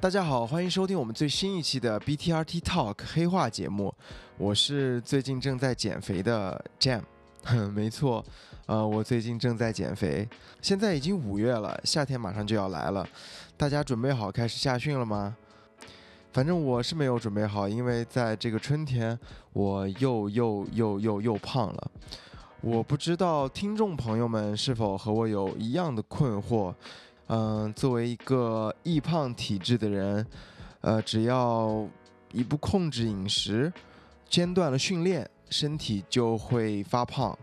大家好，欢迎收听我们最新一期的 BTRT Talk 黑话节目。我是最近正在减肥的 Jam，没错，呃，我最近正在减肥。现在已经五月了，夏天马上就要来了，大家准备好开始夏训了吗？反正我是没有准备好，因为在这个春天，我又又又又又胖了。我不知道听众朋友们是否和我有一样的困惑。嗯，作为一个易胖体质的人，呃，只要一不控制饮食，间断了训练，身体就会发胖。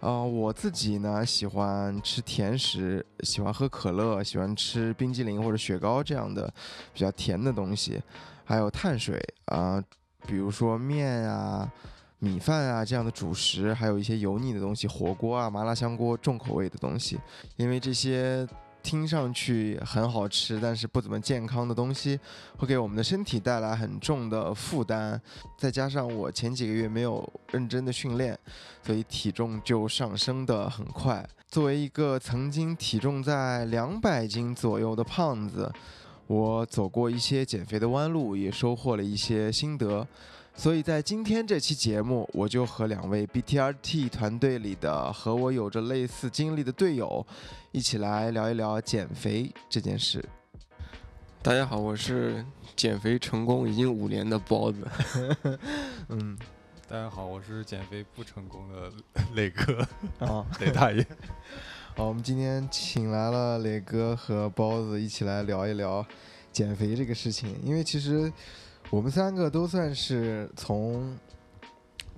呃，我自己呢，喜欢吃甜食，喜欢喝可乐，喜欢吃冰激凌或者雪糕这样的比较甜的东西，还有碳水啊，比如说面啊、米饭啊这样的主食，还有一些油腻的东西，火锅啊、麻辣香锅重口味的东西，因为这些。听上去很好吃，但是不怎么健康的东西，会给我们的身体带来很重的负担。再加上我前几个月没有认真的训练，所以体重就上升的很快。作为一个曾经体重在两百斤左右的胖子，我走过一些减肥的弯路，也收获了一些心得。所以在今天这期节目，我就和两位 BTRT 团队里的和我有着类似经历的队友，一起来聊一聊减肥这件事。大家好，我是减肥成功已经五年的包子。嗯，大家好，我是减肥不成功的磊哥啊，磊大爷。好，我们今天请来了磊哥和包子一起来聊一聊减肥这个事情，因为其实。我们三个都算是从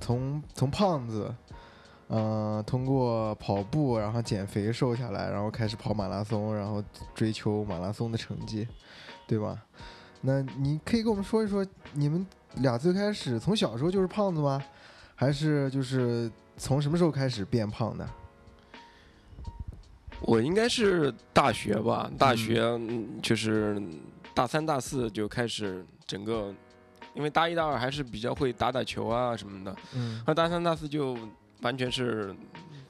从从胖子，嗯，通过跑步然后减肥瘦下来，然后开始跑马拉松，然后追求马拉松的成绩，对吧？那你可以跟我们说一说，你们俩最开始从小时候就是胖子吗？还是就是从什么时候开始变胖的？我应该是大学吧，大学就是大三、大四就开始。整个，因为大一、大二还是比较会打打球啊什么的，嗯，那大三、大四就完全是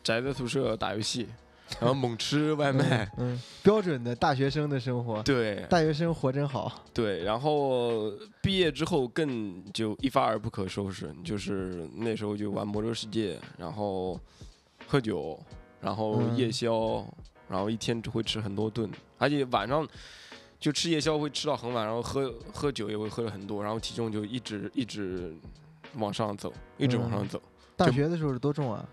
宅在宿舍打游戏，然后猛吃外卖，嗯，标准的大学生的生活，对，大学生活真好，对，然后毕业之后更就一发而不可收拾，就是那时候就玩魔兽世界，然后喝酒，然后夜宵，然后一天只会吃很多顿，而且晚上。就吃夜宵会吃到很晚，然后喝喝酒也会喝了很多，然后体重就一直一直往上走，一直往上走。大学的时候是多重啊？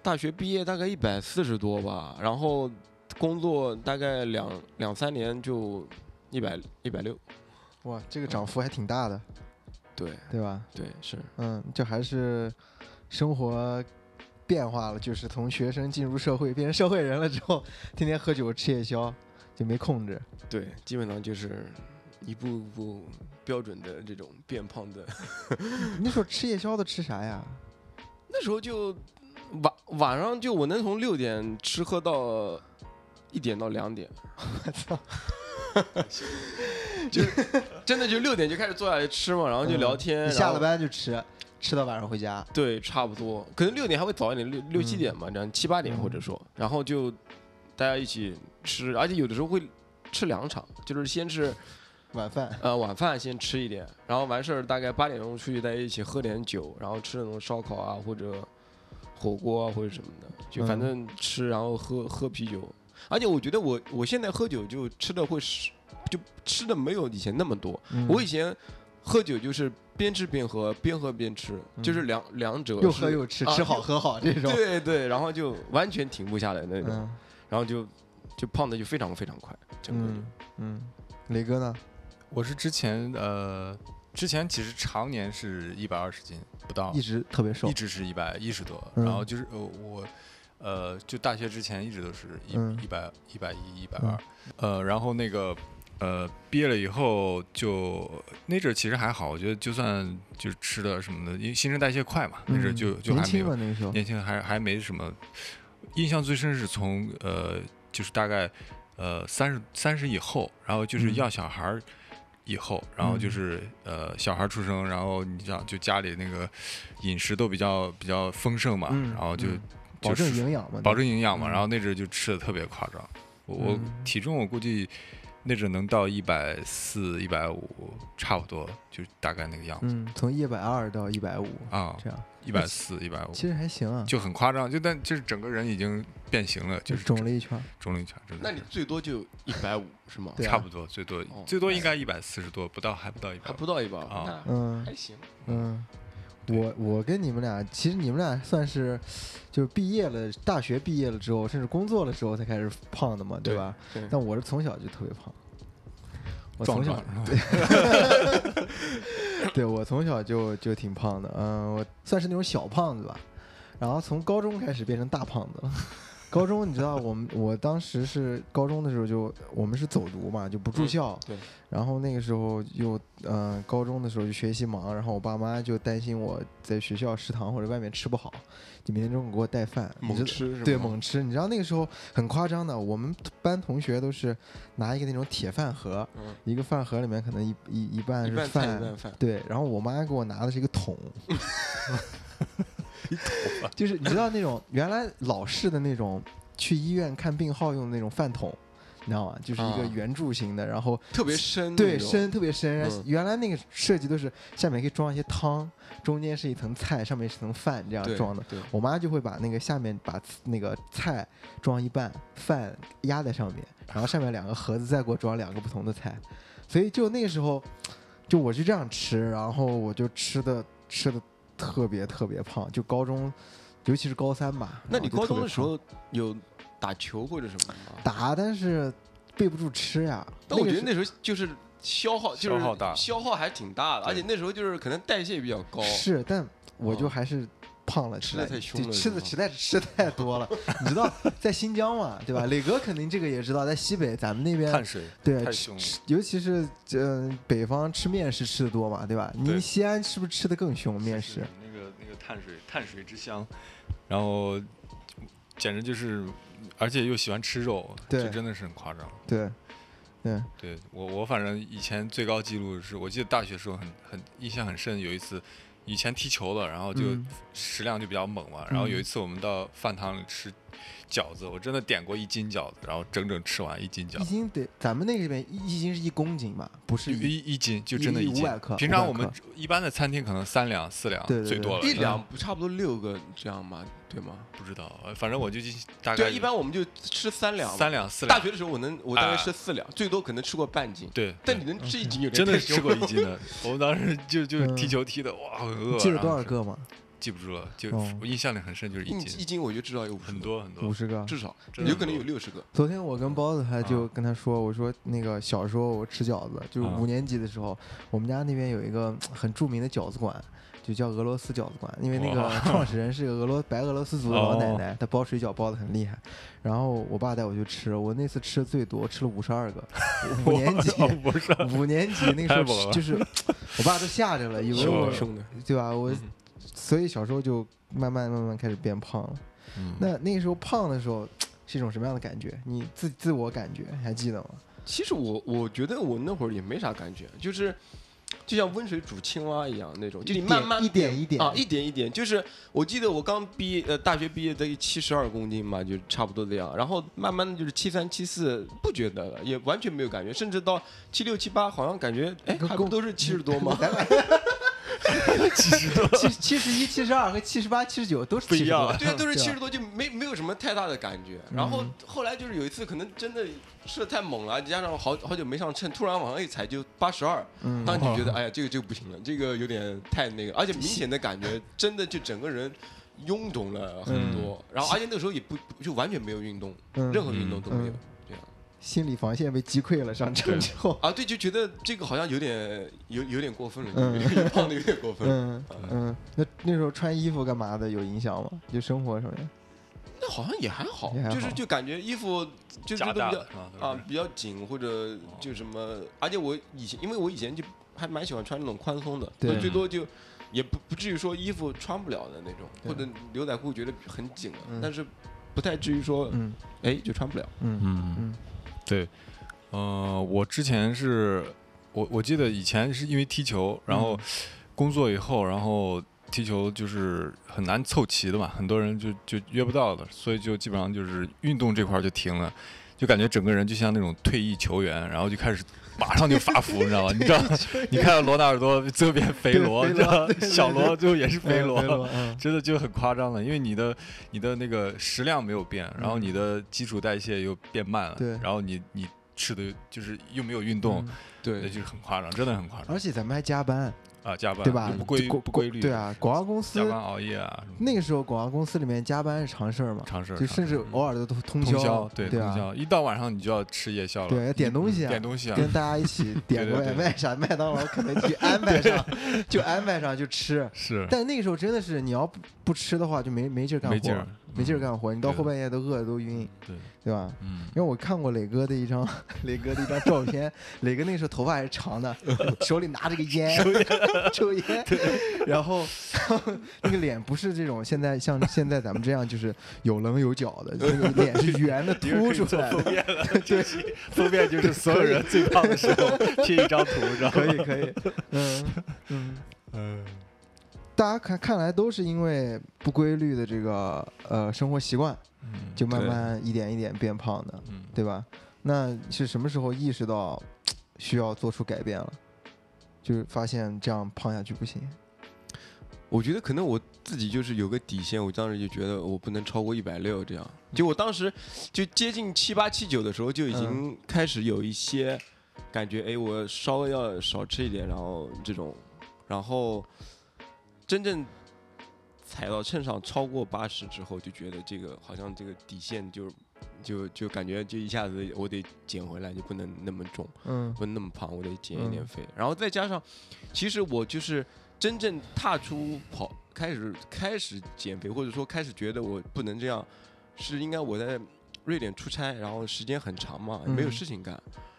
大学毕业大概一百四十多吧，然后工作大概两两三年就一百一百六。哇，这个涨幅还挺大的。对对吧？对是。嗯，就还是生活变化了，就是从学生进入社会变成社会人了之后，天天喝酒吃夜宵。就没控制，对，基本上就是一步步标准的这种变胖的。那时候吃夜宵的吃啥呀？那时候就晚晚上就我能从六点吃喝到一点到两点。我操！就真的就六点就开始坐下来吃嘛，然后就聊天。下了班就吃，吃到晚上回家。对，差不多，可能六点还会早一点，六六七点嘛，这样七八点或者说，然后就大家一起。吃，而且有的时候会吃两场，就是先吃晚饭，呃，晚饭先吃一点，然后完事儿大概八点钟出去在一起喝点酒，然后吃那种烧烤啊或者火锅啊或者什么的，就反正吃，然后喝喝啤酒。而且我觉得我我现在喝酒就吃的会是，就吃的没有以前那么多。我以前喝酒就是边吃边喝，边喝边吃，就是两两者又喝又吃，吃好喝好这种。对对，然后就完全停不下来那种，然后就。就胖的就非常非常快，整个嗯嗯，雷哥呢？我是之前呃，之前其实常年是一百二十斤不到，一直特别瘦，一直是一百一十多。然后就是呃我呃就大学之前一直都是一一百一百一一百二，呃然后那个呃毕业了以后就那阵其实还好，我觉得就算就是吃的什么的，因为新陈代谢快嘛，那阵就就还没有年轻还还没什么。印象最深是从呃。就是大概，呃，三十三十以后，然后就是要小孩儿以后，然后就是呃，小孩出生，然后你想就家里那个饮食都比较比较丰盛嘛，然后就保证营养嘛，保证营养嘛，然后那阵就吃的特别夸张，我我体重我估计那阵能到一百四、一百五，差不多就大概那个样子。嗯，从一百二到一百五啊，这样。一百四、一百五，其实还行啊，就很夸张，就但就是整个人已经变形了，就是肿了一圈，肿了一圈。真的那你最多就一百五是吗？差不多，最多最多应该一百四十多，不到还不到一百，还不到一百啊，嗯，还行，嗯。我我跟你们俩，其实你们俩算是，就是毕业了，大学毕业了之后，甚至工作了之后才开始胖的嘛，对吧？对。但我是从小就特别胖。我从小对，对我从小就就挺胖的，嗯，我算是那种小胖子吧。然后从高中开始变成大胖子了。高中你知道，我们我当时是高中的时候就我们是走读嘛，就不住校。对。然后那个时候又嗯，高中的时候就学习忙，然后我爸妈就担心我在学校食堂或者外面吃不好，就每天中午给我带饭，猛吃是吧？对，猛吃。你知道那个时候很夸张的，我们班同学都是拿一个那种铁饭盒，一个饭盒里面可能一一一半是饭，对。然后我妈给我拿的是一个桶。就是你知道那种原来老式的那种去医院看病号用的那种饭桶，你知道吗？就是一个圆柱形的，然后特别深，对，深特别深。原来那个设计都是下面可以装一些汤，中间是一层菜，上面是层饭这样装的。我妈就会把那个下面把那个菜装一半，饭压在上面，然后上面两个盒子再给我装两个不同的菜。所以就那个时候，就我就这样吃，然后我就吃的吃的。特别特别胖，就高中，尤其是高三吧。那你高中的时候有打球或者什么吗？打，但是备不住吃呀。但我觉得那时候就是消耗，就是消耗大，消耗还挺大的，而且那时候就是可能代谢比较高。是，但我就还是。胖了，吃的太凶了，吃的实在是吃太多了。你知道在新疆嘛，对吧？磊哥肯定这个也知道，在西北咱们那边碳水对太凶了，尤其是呃北方吃面食吃的多嘛，对吧？您西安是不是吃的更凶面食？那个那个碳水碳水之乡，然后简直就是，而且又喜欢吃肉，这真的是很夸张。对，对，对我我反正以前最高记录是我记得大学时候很很印象很深，有一次。以前踢球的，然后就食量就比较猛嘛。然后有一次我们到饭堂里吃饺子，我真的点过一斤饺子，然后整整吃完一斤饺子。一斤得，咱们那个边一斤是一公斤吧？不是一一斤，就真的一斤。平常我们一般的餐厅可能三两四两最多了，一两不差不多六个这样吗？对吗？不知道，反正我就大概。对，一般我们就吃三两。三两四两。大学的时候我能，我大概吃四两，最多可能吃过半斤。对。但你能吃一斤，真的吃过一斤的。我们当时就就踢球踢的哇，很饿。记了多少个吗？记不住了，就我印象里很深，就是一斤。一斤我觉得至少有很多很多，五十个至少，有可能有六十个。昨天我跟包子还就跟他说，我说那个小时候我吃饺子，就是五年级的时候，我们家那边有一个很著名的饺子馆。就叫俄罗斯饺子馆，因为那个创始人是个俄罗白俄罗斯族的老奶奶，她包水饺包的很厉害。然后我爸带我去吃，我那次吃的最多，吃了五十二个。五年级，五年级那个时候就是 我爸都吓着了，以为我对吧？我所以小时候就慢慢慢慢开始变胖了。那那个时候胖的时候是一种什么样的感觉？你自自我感觉还记得吗？其实我我觉得我那会儿也没啥感觉，就是。就像温水煮青蛙一样那种，就你慢慢一点一点啊，一点一点。就是我记得我刚毕业，呃，大学毕业得七十二公斤嘛，就差不多这样。然后慢慢的就是七三七四，不觉得了，也完全没有感觉，甚至到七六七八，好像感觉哎，还不都是七十多吗？七十多，七七十一、七十二和七十八、七十九都是七十多，对，都是七十多，就没没有什么太大的感觉。然后后来就是有一次，可能真的吃的太猛了，加上好好久没上秤，突然往上一踩就八十二，当时觉得哎呀，这个就不行了，这个有点太那个，而且明显的感觉 真的就整个人臃肿了很多。然后而且那个时候也不就完全没有运动，任何运动都没有。心理防线被击溃了，上车之后啊，对，就觉得这个好像有点有有点过分了，胖的有点过分。嗯嗯，那那时候穿衣服干嘛的有影响吗？就生活上面？那好像也还好，就是就感觉衣服就是比较啊比较紧或者就什么，而且我以前因为我以前就还蛮喜欢穿那种宽松的，最多就也不不至于说衣服穿不了的那种，或者牛仔裤觉得很紧了，但是不太至于说哎就穿不了。嗯嗯嗯。对，呃，我之前是，我我记得以前是因为踢球，然后工作以后，然后踢球就是很难凑齐的嘛，很多人就就约不到的，所以就基本上就是运动这块就停了，就感觉整个人就像那种退役球员，然后就开始马上就发福，你知道吗？你知道，你看到罗纳尔多最后变肥罗，你知道小罗最后也是肥罗，真的就很夸张了。因为你的你的那个食量没有变，然后你的基础代谢又变慢了，然后你你吃的就是又没有运动，对，那就很夸张，真的很夸张。而且咱们还加班。啊，加班对吧？不规不规律。对啊，广告公司加班熬夜啊。那个时候广告公司里面加班是常事儿嘛？常事儿。就甚至偶尔都通宵。对对啊，一到晚上你就要吃夜宵了。对，点东西啊，点东西啊，跟大家一起 点个外卖啥，麦当劳、肯德基安排上，就安排上就吃。是。但那个时候真的是，你要不不吃的话，就没没劲干活。没劲儿。没劲儿干活，你到后半夜都饿得都晕，对对吧？嗯，因为我看过磊哥的一张 磊哥的一张照片，磊哥那时候头发还是长的，手里拿着个烟抽烟，然后那个脸不是这种现在像现在咱们这样就是有棱有角的，那个脸是圆的凸出来的。对，封面就是所有人最胖的时候贴一张图，知道吗？可以可以，嗯嗯嗯。大家看看来都是因为不规律的这个呃生活习惯，就慢慢一点一点变胖的，对吧？那是什么时候意识到需要做出改变了？就是发现这样胖下去不行。我觉得可能我自己就是有个底线，我当时就觉得我不能超过一百六这样。就我当时就接近七八七九的时候，就已经开始有一些感觉，哎，我稍微要少吃一点，然后这种，然后。真正踩到秤上超过八十之后，就觉得这个好像这个底线就就就感觉就一下子我得减回来，就不能那么重，嗯，不能那么胖，我得减一点肥。然后再加上，其实我就是真正踏出跑开始开始减肥，或者说开始觉得我不能这样，是应该我在瑞典出差，然后时间很长嘛，没有事情干。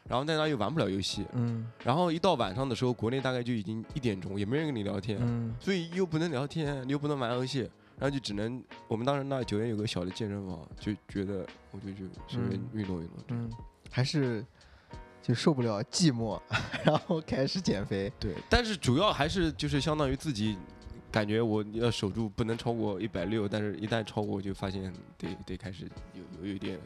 然后在那又玩不了游戏，嗯，然后一到晚上的时候，国内大概就已经一点钟，也没人跟你聊天，嗯，所以又不能聊天，你又不能玩游戏，然后就只能，我们当时那酒店有个小的健身房，就觉得我就就随便运动运动，嗯，还是就受不了寂寞，然后开始减肥，对，但是主要还是就是相当于自己感觉我要守住不能超过一百六，但是一旦超过就发现得得开始有有一点。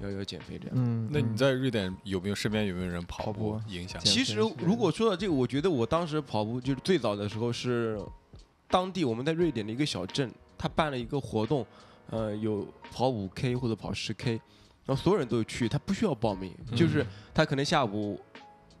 要有减肥这样，嗯，那你在瑞典有没有身边有没有人跑步影响？其实如果说到这个，我觉得我当时跑步就是最早的时候是当地我们在瑞典的一个小镇，他办了一个活动，呃，有跑五 K 或者跑十 K，然后所有人都去，他不需要报名，就是他可能下午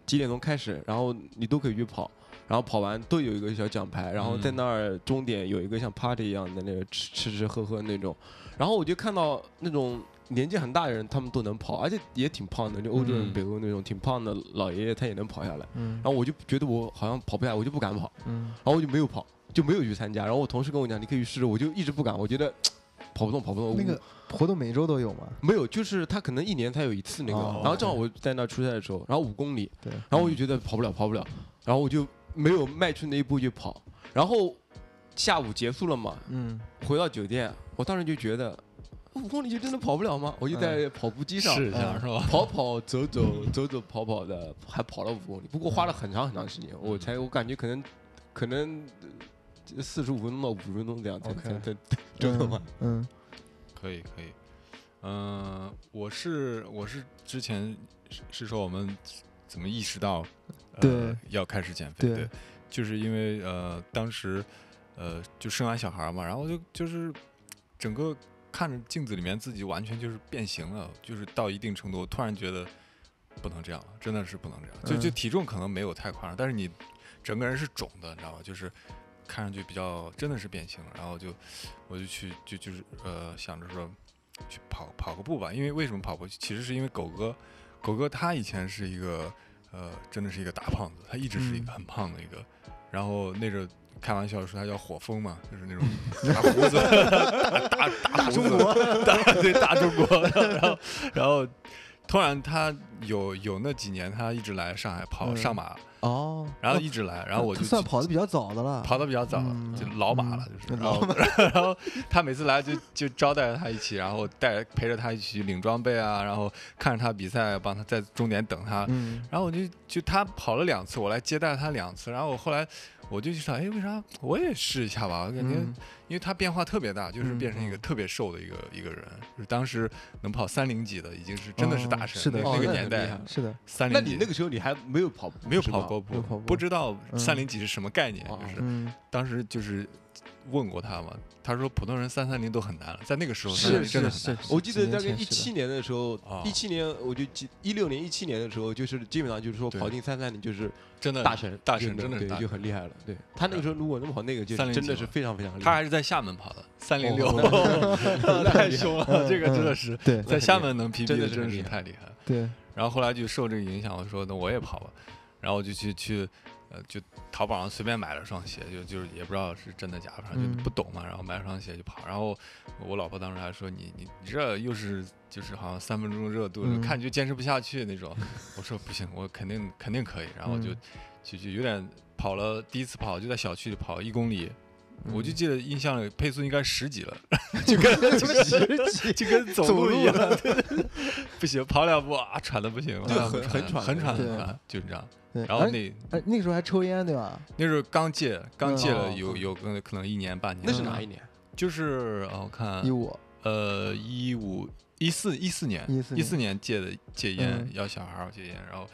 几点钟开始，然后你都可以去跑，然后跑完都有一个小奖牌，然后在那儿终点有一个像 party 一样的那个吃吃吃喝喝那种，然后我就看到那种。年纪很大的人，他们都能跑，而且也挺胖的。就欧洲人、北欧那种挺胖的老爷爷，他也能跑下来。然后我就觉得我好像跑不下来，我就不敢跑。然后我就没有跑，就没有去参加。然后我同事跟我讲，你可以去试试。我就一直不敢，我觉得跑不动，跑不动。那个活动每周都有吗？没有，就是他可能一年才有一次那个。然后正好我在那出差的时候，然后五公里。对。然后我就觉得跑不了，跑不了。然后我就没有迈出那一步去跑。然后下午结束了嘛？嗯。回到酒店，我当时就觉得。五公里就真的跑不了吗？我就在跑步机上试一下，是吧？跑跑走走走走跑跑的，还跑了五公里。不过花了很长很长时间，我才我感觉可能可能四十五分钟到五十分钟这样才才才折腾完。嗯，可以可以。嗯，我是我是之前是说我们怎么意识到对要开始减肥？对，就是因为呃当时呃就生完小孩嘛，然后就就是整个。看着镜子里面自己完全就是变形了，就是到一定程度，突然觉得不能这样了，真的是不能这样。就就体重可能没有太夸张，但是你整个人是肿的，你知道吧？就是看上去比较真的是变形了。然后就我就去就就是呃想着说去跑跑个步吧，因为为什么跑步？其实是因为狗哥，狗哥他以前是一个呃真的是一个大胖子，他一直是一个很胖的一个，然后那阵。开玩笑说他叫火风嘛，就是那种大胡子，大大大中国，大对大中国。然后，然后突然他有有那几年，他一直来上海跑上马，哦，然后一直来，然后我就算跑的比较早的了，跑的比较早，就老马了，就是。老马。然后他每次来就就招待他一起，然后带陪着他一起领装备啊，然后看着他比赛，帮他在终点等他。嗯。然后我就就他跑了两次，我来接待他两次，然后我后来。我就想，哎，为啥我也试一下吧？我感觉，因为他变化特别大，就是变成一个特别瘦的一个一个人。就是当时能跑三零几的，已经是真的是大神。是的，那个年代是的。三零。那你那个时候你还没有跑，没有跑过步，不知道三零几是什么概念，就是当时就是。问过他嘛？他说普通人三三零都很难了，在那个时候是真的是。我记得大概一七年的时候，一七年我就记一六年一七年的时候，就是基本上就是说跑进三三零就是真的大神，大神真的就很厉害了。对他那个时候如果能跑那个，就真的是非常非常厉害。他还是在厦门跑的三零六，太凶了，这个真的是 在厦门能 PB 的真的是太厉害了。对，然后后来就受这个影响，我说那我也跑吧，然后我就去去。呃就淘宝上随便买了双鞋，就就是也不知道是真的假的，反正就不懂嘛。然后买了双鞋就跑。然后我老婆当时还说：“你你你这又是就是好像三分钟热度，看就坚持不下去那种。”我说：“不行，我肯定肯定可以。”然后就就就有点跑了第一次跑就在小区里跑一公里，我就记得印象里配速应该十几了，就跟 十几就跟走路一样，不行，跑两步啊喘的不行，就很很喘很喘很喘，就这样。然后那哎，那时候还抽烟对吧？那时候刚戒，刚戒了有有个可能一年半年。那是哪一年？就是我看一五呃一五一四一四年一四年戒的戒烟，要小孩戒烟，然后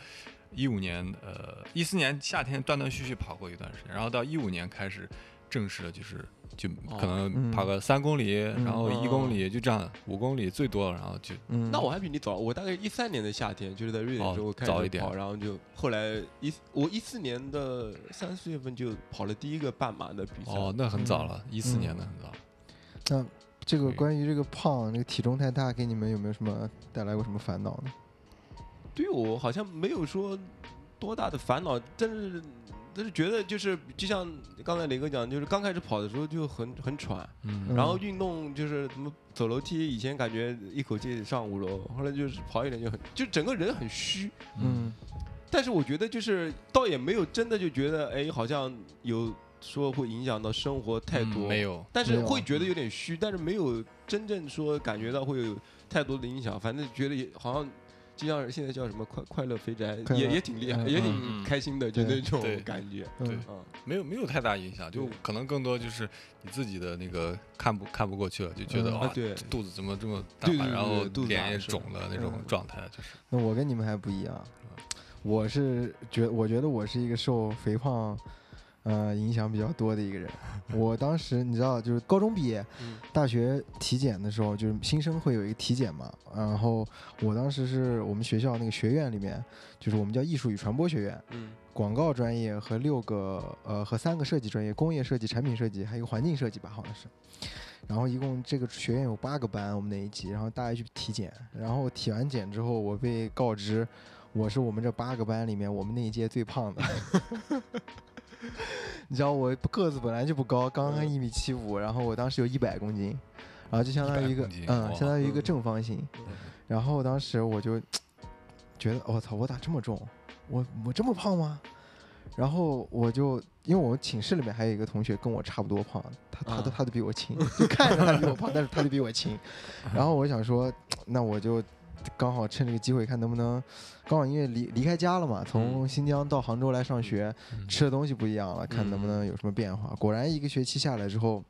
一五年呃一四年夏天断断续续跑过一段时间，然后到一五年开始正式的就是。就可能跑个三公里，然后一公里就这样，五公里最多，然后就。那我还比你早，我大概一三年的夏天就是在瑞典时候开始跑，然后就后来一我一四年的三四月份就跑了第一个半马的比赛。哦，那很早了，一四年的很早。那这个关于这个胖，这个体重太大，给你们有没有什么带来过什么烦恼呢？对我好像没有说多大的烦恼，但是。但是觉得就是就像刚才雷哥讲，就是刚开始跑的时候就很很喘，然后运动就是怎么走楼梯，以前感觉一口气上五楼，后来就是跑一点就很，就整个人很虚。嗯，但是我觉得就是倒也没有真的就觉得哎，好像有说会影响到生活太多，没有，但是会觉得有点虚，但是没有真正说感觉到会有太多的影响，反正觉得也好像。就像现在叫什么快快乐肥宅，也也挺厉害，也挺开心的，就那种感觉。对，没有没有太大影响，就可能更多就是你自己的那个看不看不过去了，就觉得哇，肚子怎么这么大，然后脸也肿了那种状态，就是。那我跟你们还不一样，我是觉我觉得我是一个受肥胖。呃，影响比较多的一个人。我当时你知道，就是高中毕业，大学体检的时候，就是新生会有一个体检嘛。然后我当时是我们学校那个学院里面，就是我们叫艺术与传播学院，广告专业和六个呃和三个设计专业，工业设计、产品设计，还有环境设计吧，好像是。然后一共这个学院有八个班，我们那一级，然后大家去体检。然后体完检之后，我被告知我是我们这八个班里面我们那一届最胖的。你知道我个子本来就不高，刚刚一米七五，然后我当时有一百公斤，然后就相当于一个嗯，相当于一个正方形。然后当时我就觉得我操，我咋这么重？我我这么胖吗？然后我就因为我们寝室里面还有一个同学跟我差不多胖，他他都他都比我轻，就看着他比我胖，但是他就比我轻。然后我想说，那我就。刚好趁这个机会看能不能，刚好因为离离开家了嘛，从新疆到杭州来上学，吃的东西不一样了，看能不能有什么变化。果然一个学期下来之后，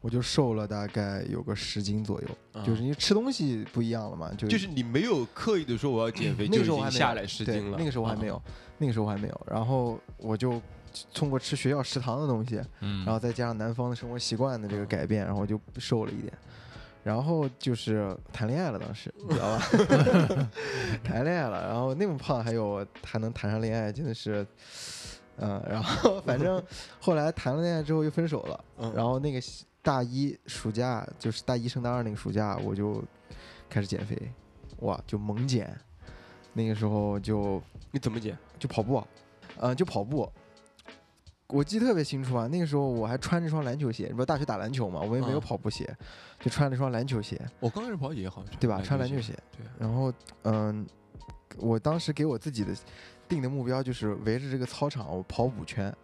我就瘦了大概有个十斤左右，就是因为吃东西不一样了嘛。就就是你没有刻意的说我要减肥，那个时候还下来十斤了。那个时候还没有，那个时候还没有。然后我就通过吃学校食堂的东西，然后再加上南方的生活习惯的这个改变，然后就瘦了一点。然后就是谈恋爱了，当时你知道吧？谈恋爱了，然后那么胖，还有还能谈上恋爱，真的是，嗯，然后 反正后来谈了恋爱之后又分手了，然后那个大一暑假，就是大一升大二那个暑假，我就开始减肥，哇，就猛减，那个时候就你怎么减？就跑步，嗯，就跑步。我记得特别清楚啊，那个时候我还穿着双篮球鞋，你不是大学打篮球嘛，我也没有跑步鞋，就穿了双篮球鞋。我刚开始跑也好像对吧？穿篮球鞋。对。然后，嗯，我当时给我自己的定的目标就是围着这个操场我跑五圈，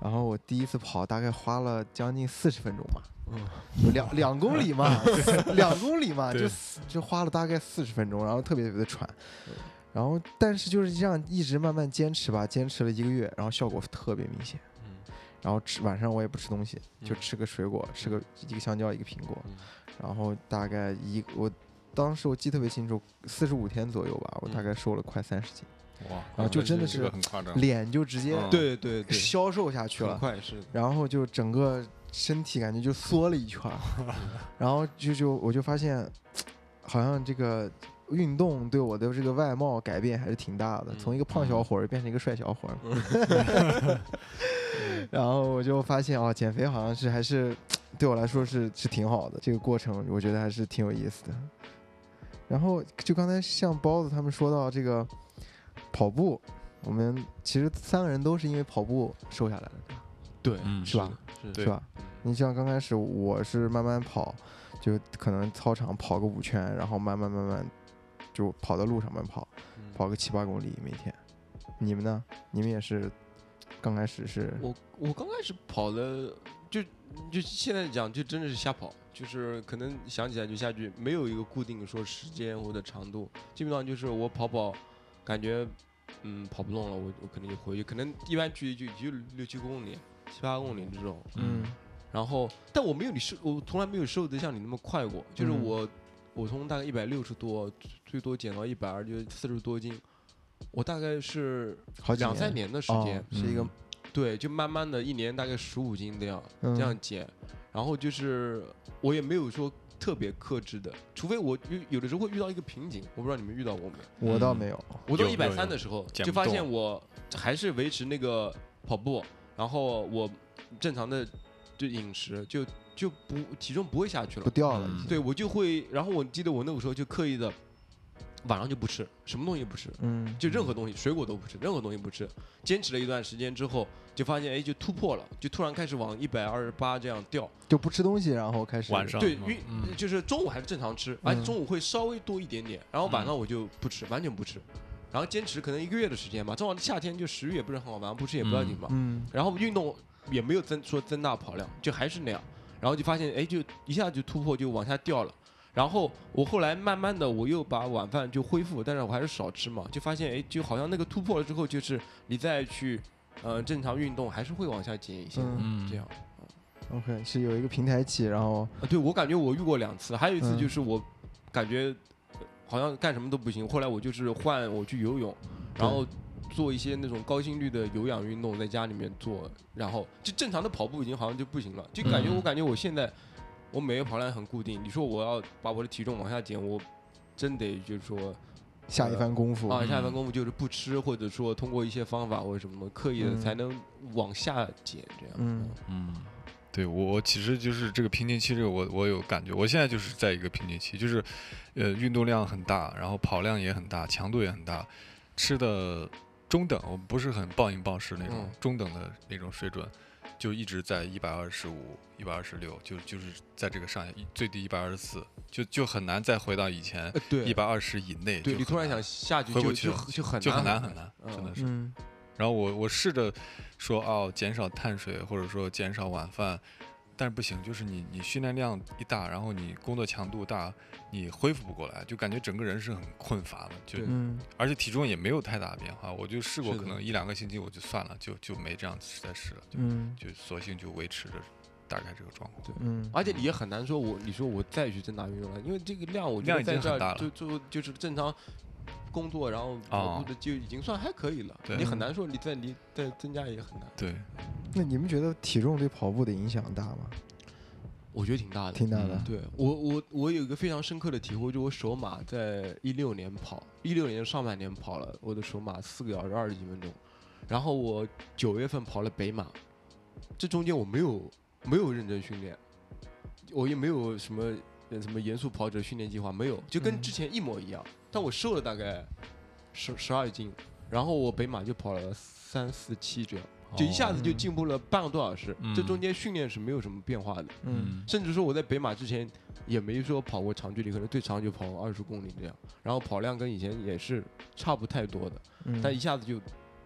然后我第一次跑大概花了将近四十分钟吧，嗯，两两公里嘛，两公里嘛，就就花了大概四十分钟，然后特别特别的喘，然后但是就是这样一直慢慢坚持吧，坚持了一个月，然后效果特别明显，嗯，然后吃晚上我也不吃东西，就吃个水果，吃个一个香蕉一个苹果，然后大概一我。当时我记特别清楚，四十五天左右吧，我大概瘦了快三十斤，哇！然后就真的是脸就直接对对对消瘦下去了，快是。然后就整个身体感觉就缩了一圈，然后就就我就发现，好像这个运动对我的这个外貌改变还是挺大的，从一个胖小伙儿变成一个帅小伙儿。然后我就发现啊，减肥好像是还是对我来说是是挺好的，这个过程我觉得还是挺有意思的。然后就刚才像包子他们说到这个跑步，我们其实三个人都是因为跑步瘦下来的，对，是吧？是吧？你像刚开始我是慢慢跑，就可能操场跑个五圈，然后慢慢慢慢就跑到路上面跑，跑个七八公里每天。你们呢？你们也是刚开始是？我我刚开始跑的就就现在讲就真的是瞎跑。就是可能想起来就下去，没有一个固定说时间或者长度，基本上就是我跑跑，感觉嗯跑不动了，我我可能就回去，可能一般距离就就六七公里、七八公里这种，嗯，然后但我没有你瘦，我从来没有瘦的像你那么快过，就是我我从大概一百六十多，最多减到一百二，就四十多斤，我大概是两三年的时间，是一个对，就慢慢的一年大概十五斤这样这样减。然后就是我也没有说特别克制的，除非我有有的时候会遇到一个瓶颈，我不知道你们遇到过没？我倒没有。我到一百三的时候，就发现我还是维持那个跑步，然后我正常的就饮食就就不体重不会下去了，不掉了。对我就会，然后我记得我那个时候就刻意的。晚上就不吃，什么东西不吃，嗯，就任何东西，水果都不吃，任何东西不吃。坚持了一段时间之后，就发现哎，就突破了，就突然开始往一百二十八这样掉，就不吃东西，然后开始晚上对，运就是中午还是正常吃，而且中午会稍微多一点点，然后晚上我就不吃，完全不吃，然后坚持可能一个月的时间吧。正好夏天就食欲也不是很好，晚上不吃也不要紧嘛，嗯，然后运动也没有增说增大跑量，就还是那样，然后就发现哎，就一下就突破，就往下掉了。然后我后来慢慢的我又把晚饭就恢复，但是我还是少吃嘛，就发现哎，就好像那个突破了之后，就是你再去，呃，正常运动还是会往下减一些，嗯，这样。OK，是有一个平台期，然后，对我感觉我遇过两次，还有一次就是我感觉好像干什么都不行，后来我就是换我去游泳，然后做一些那种高心率的有氧运动，在家里面做，然后就正常的跑步已经好像就不行了，就感觉我感觉我现在。我每个跑量很固定，你说我要把我的体重往下减，我真得就是说下一番功夫啊，下一番功夫就是不吃，或者说通过一些方法或者什么刻意的才能往下减这样。嗯嗯，对我我其实就是这个瓶颈期，这个我我有感觉，我现在就是在一个瓶颈期，就是呃运动量很大，然后跑量也很大，强度也很大，吃的中等，我不是很暴饮暴食那种中等的那种水准。就一直在一百二十五、一百二十六，就就是在这个上下，最低一百二十四，就就很难再回到以前一百二十以内。对你突然想下去就就就很就很难很难，真的是。然后我我试着说哦，减少碳水或者说减少晚饭。但是不行，就是你你训练量一大，然后你工作强度大，你恢复不过来，就感觉整个人是很困乏的，就而且体重也没有太大的变化。我就试过，可能一两个星期我就算了，就就没这样再试了，就就索性就维持着大概这个状况。对，嗯，而且你也很难说，我你说我再去增大运动量，因为这个量我觉得在这儿就就就是正常。工作，然后跑步的就已经算还可以了。你很难说你再你再增加也很难。对，那你们觉得体重对跑步的影响大吗？我觉得挺大的，挺大的。对我我我有一个非常深刻的体会，就我首马在一六年跑，一六年上半年跑了我的首马四个小时二十几分钟，然后我九月份跑了北马，这中间我没有没有认真训练，我也没有什么。什么严肃跑者训练计划没有，就跟之前一模一样。但我瘦了大概十十二斤，然后我北马就跑了三四七这样。就一下子就进步了半个多小时。这中间训练是没有什么变化的，嗯，甚至说我在北马之前也没说跑过长距离，可能最长就跑二十公里这样，然后跑量跟以前也是差不太多的，嗯但一下子就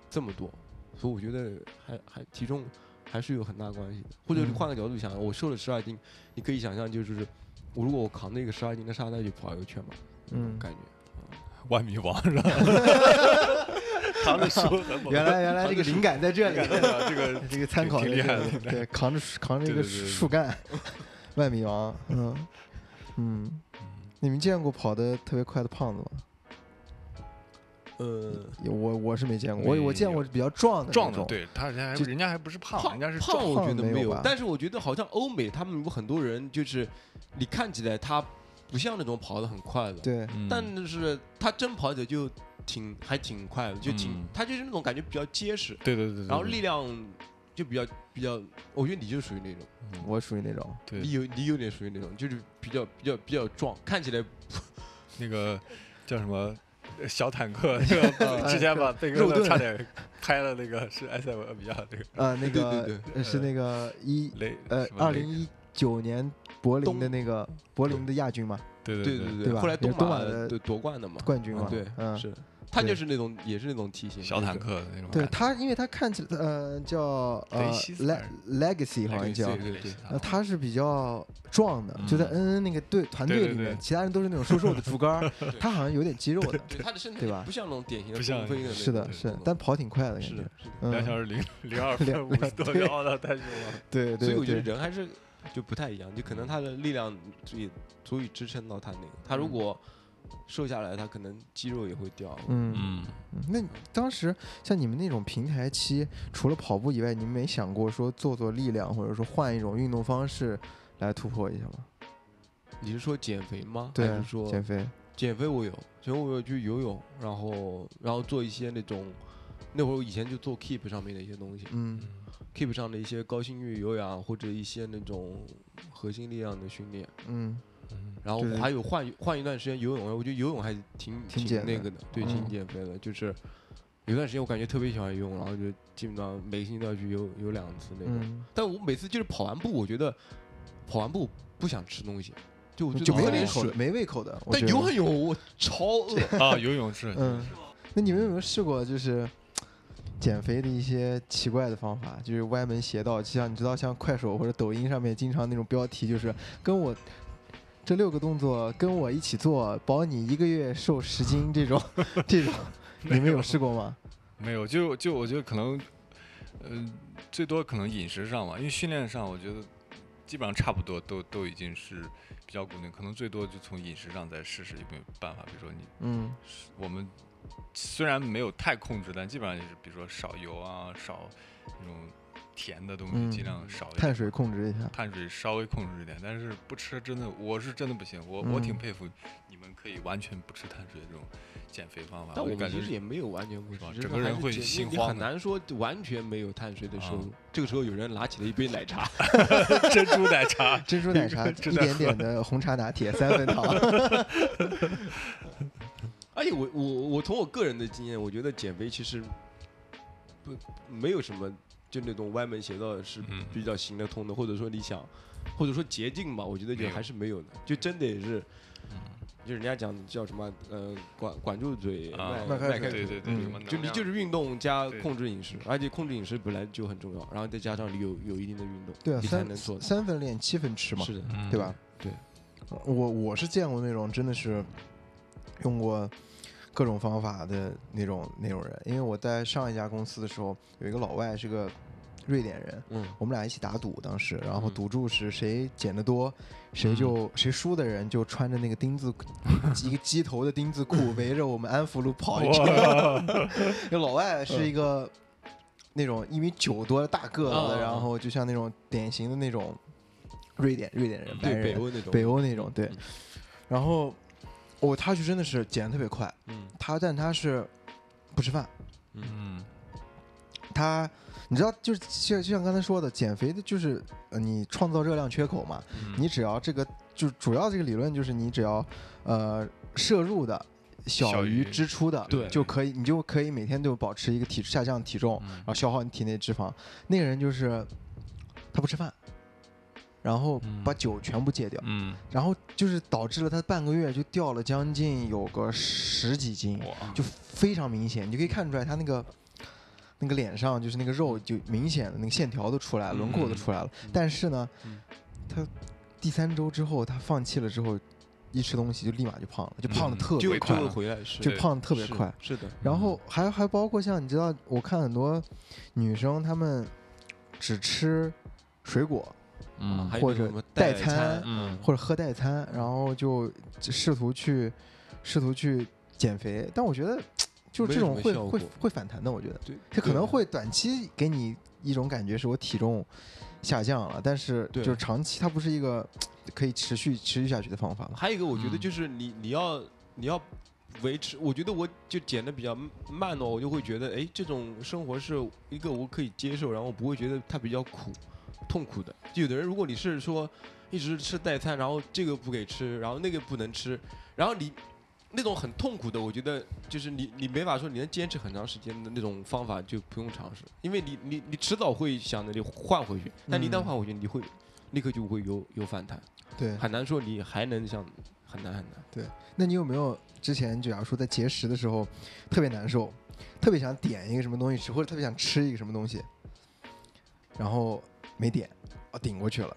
这么多，所以我觉得还还体重还是有很大关系的。或者你换个角度想，我瘦了十二斤，你可以想象就是我如果我扛那个十二斤的沙袋去跑一个全马，嗯，感觉。万米王是吧？扛着书，原来原来这个灵感在这里，这个 这个参考厉害的，对，扛着扛着一个树干，万米王，嗯。嗯，你们见过跑得特别快的胖子吗？呃，我我是没见过，我我见过比较壮的，壮的，对他人家还人家还不是胖，人家是胖，我觉得没有，但是我觉得好像欧美他们有很多人就是你看起来他。不像那种跑得很快的，对，但是他真跑起来就挺还挺快的，就挺他就是那种感觉比较结实，对对对，然后力量就比较比较，我觉得你就属于那种，我属于那种，你有你有点属于那种，就是比较比较比较壮，看起来 那个叫什么小坦克，那个之前把贝哥差点拍了，那个是埃塞俄比亚那个，呃，那个是那个一呃二零一。九年柏林的那个柏林的亚军嘛，对对对对，后来东马的夺冠的嘛，冠军嘛，对，嗯，是。他就是那种也是那种体型小坦克的那种，对他，因为他看起来呃叫呃 legacy 好像叫，对对对，他是比较壮的，就在 N N 那个队团队里面，其他人都是那种瘦瘦的竹竿，他好像有点肌肉的，对他的身体对吧？不像那种典型的像飞的，是的，是，但跑挺快的感觉，两小时零零二分五十多秒的太凶了，对对，所以我觉得人还是。就不太一样，就可能他的力量足以足以支撑到他那个。他如果瘦下来，他可能肌肉也会掉。嗯嗯。那当时像你们那种平台期，除了跑步以外，你们没想过说做做力量，或者说换一种运动方式来突破一下吗？你是说减肥吗？对，还是说减肥？减肥我有，减肥我有去游泳，然后然后做一些那种，那会儿我以前就做 Keep 上面的一些东西。嗯。Keep 上的一些高心率有氧或者一些那种核心力量的训练，嗯，然后还有换换一段时间游泳，我觉得游泳还挺挺那个的，对，挺减肥的。就是有段时间我感觉特别喜欢游泳，然后就基本上每个星期都要去游游两次那种。但我每次就是跑完步，我觉得跑完步不想吃东西，就就没胃口，没胃口的。但游泳我超饿 啊！游泳是，嗯，那你们有没有试过就是？减肥的一些奇怪的方法，就是歪门邪道，就像你知道，像快手或者抖音上面经常那种标题，就是跟我这六个动作跟我一起做，保你一个月瘦十斤这种，这种你们有试过吗？没有，就就我觉得可能，嗯，最多可能饮食上吧，因为训练上我觉得基本上差不多，都都已经是比较固定，可能最多就从饮食上再试试有没有办法，比如说你，嗯，我们。虽然没有太控制，但基本上就是，比如说少油啊，少那种甜的东西，尽量少。碳水控制一下，碳水稍微控制一点，但是不吃真的，我是真的不行。我我挺佩服你们可以完全不吃碳水这种减肥方法。但我其实也没有完全不吃，整个人会心慌。很难说完全没有碳水的摄入。这个时候有人拿起了一杯奶茶，珍珠奶茶，珍珠奶茶，一点点的红茶拿铁，三分糖。而且我我我从我个人的经验，我觉得减肥其实不没有什么就那种歪门邪道是比较行得通的，或者说你想或者说捷径吧，我觉得就还是没有的，就真的也是，就人家讲叫什么呃管管住嘴，迈开腿，对对对，就你就是运动加控制饮食，而且控制饮食本来就很重要，然后再加上你有有一定的运动，对啊，你才能做三分练七分吃嘛，是的，对吧？对，我我是见过那种真的是用过。各种方法的那种那种人，因为我在上一家公司的时候，有一个老外是个瑞典人，嗯，我们俩一起打赌当时，然后赌注是谁捡的多，谁就谁输的人就穿着那个丁字一个鸡头的丁字裤，围着我们安福路跑一圈。那老外是一个那种一米九多的大个子，然后就像那种典型的那种瑞典瑞典人，对北欧那种。北欧那种对，然后。哦，他就真的是减的特别快，嗯，他但他是不吃饭，嗯，他你知道就是就就像刚才说的，减肥的就是呃你创造热量缺口嘛，你只要这个就主要这个理论就是你只要呃摄入的小于支出的，对，就可以，你就可以每天都保持一个体下降体重，然后消耗你体内脂肪。那个人就是他不吃饭，然后把酒全部戒掉，嗯，然后就是导致了他半个月就掉了将近有个十几斤，就非常明显，你可以看出来他那个那个脸上就是那个肉就明显的那个线条都出来了，轮廓都出来了。但是呢，他第三周之后他放弃了之后。一吃东西就立马就胖了，就胖的特别快，就回来就胖的特别快，是的。然后还还包括像你知道，我看很多女生她们只吃水果，嗯，或者代餐，嗯，或者喝代餐，然后就试图去试图去减肥。但我觉得，就这种会会会反弹的。我觉得，对，它可能会短期给你一种感觉是我体重下降了，但是就是长期它不是一个。可以持续持续下去的方法。还有一个，我觉得就是你你要你要维持。我觉得我就减的比较慢哦，我就会觉得，哎，这种生活是一个我可以接受，然后不会觉得它比较苦、痛苦的。就有的人，如果你是说一直吃代餐，然后这个不给吃，然后那个不能吃，然后你那种很痛苦的，我觉得就是你你没法说你能坚持很长时间的那种方法就不用尝试，因为你你你迟早会想着你换回去，但你一旦换回去，你会立刻就会有有反弹。对，很难说你还能像，很难很难。对，那你有没有之前，假如说在节食的时候特别难受，特别想点一个什么东西吃，或者特别想吃一个什么东西，然后没点，啊，顶过去了。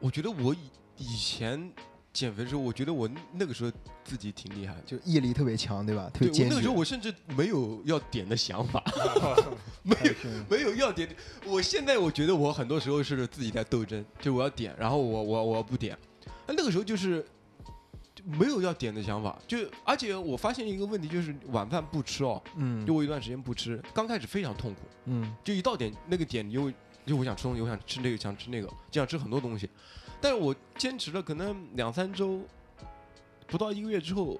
我觉得我以以前减肥的时候，我觉得我那个时候自己挺厉害，就毅力特别强，对吧？特别坚决。那个时候我甚至没有要点的想法，没有没有要点。我现在我觉得我很多时候是自己在斗争，就我要点，然后我我我不点。那那个时候就是没有要点的想法，就而且我发现一个问题，就是晚饭不吃哦，嗯，就我一段时间不吃，刚开始非常痛苦，嗯，就一到点那个点，你就就我想吃东西，我想吃这个，想吃那个，就想吃很多东西。但是我坚持了可能两三周，不到一个月之后，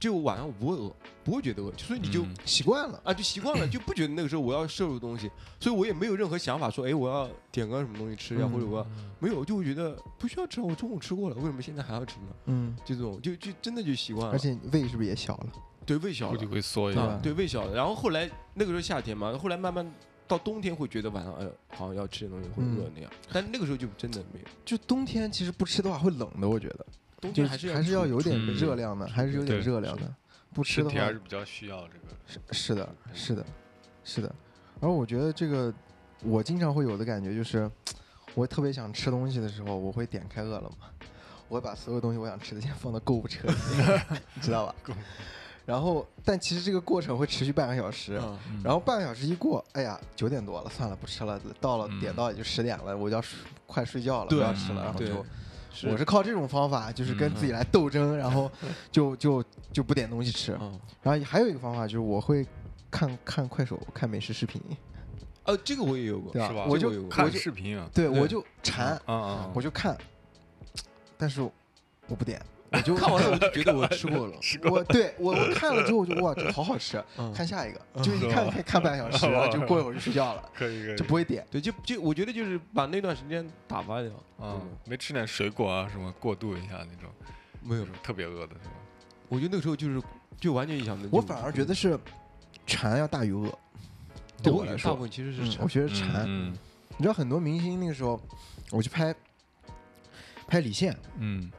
就晚上我不会饿，不会觉得饿，所以你就习惯了啊，就习惯了，就不觉得那个时候我要摄入东西，所以我也没有任何想法说，哎，我要点个什么东西吃呀，或者我没有，就会觉得不需要吃，我中午吃过了，为什么现在还要吃呢？嗯，就这种，就就真的就习惯了。而且胃是不是也小了？对，胃小了，就会缩一下。对，胃小了。然后后来那个时候夏天嘛，后来慢慢。到冬天会觉得晚上哎，好像要吃点东西会饿那样，但那个时候就真的没有。就冬天其实不吃的话会冷的，我觉得。冬天还是还是要有点热量的，还是有点热量的。不吃的话还是比较需要这个。是是的，是的，是的。而我觉得这个我经常会有的感觉就是，我特别想吃东西的时候，我会点开饿了么，我会把所有东西我想吃的先放到购物车里，你知道吧？然后，但其实这个过程会持续半个小时，然后半个小时一过，哎呀，九点多了，算了，不吃了。到了点到也就十点了，我就要快睡觉了，不要吃了。然后就，我是靠这种方法，就是跟自己来斗争，然后就就就不点东西吃。然后还有一个方法就是我会看看快手，看美食视频。呃，这个我也有过，对吧？我就看视频啊，对，我就馋，我就看，但是我不点。我就看完了，我就觉得我吃过了。我对我我看了之后，我就哇，这好好吃。看下一个，就一看看看半个小时，就过一会儿就睡觉了。可以可以，就不会点。对，就就我觉得就是把那段时间打发掉。嗯，没吃点水果啊什么过渡一下那种，没有特别饿的是吧？我觉得那个时候就是就完全影响。我反而觉得是馋要大于饿。对我来说，大部分其实是馋。我觉得馋。你知道很多明星那个时候，我去拍拍李现。嗯。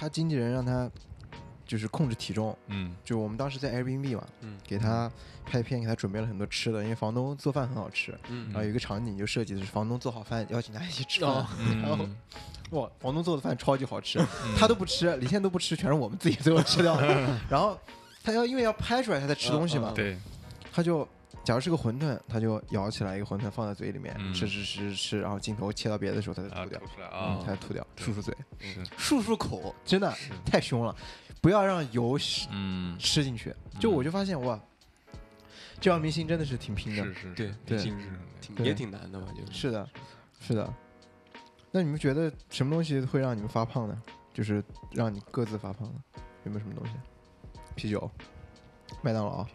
他经纪人让他就是控制体重，嗯，就我们当时在 Airbnb 嘛，嗯，给他拍片，给他准备了很多吃的，因为房东做饭很好吃，嗯，然后有一个场景就设计的是房东做好饭邀请他一起吃饭，然后哇，房东做的饭超级好吃，他都不吃，李现都不吃，全是我们自己最后吃掉的，然后他要因为要拍出来他在吃东西嘛，对，他就。假如是个馄饨，他就舀起来一个馄饨放在嘴里面吃吃吃吃，然后镜头切到别的时候，他就吐掉，啊，才吐掉，漱漱嘴，漱漱口，真的太凶了，不要让油嗯。吃进去。就我就发现哇，这帮明星真的是挺拼的，是是，对对，挺也挺难的吧，就是。的，是的。那你们觉得什么东西会让你们发胖呢？就是让你各自发胖的，有没有什么东西？啤酒，麦当劳。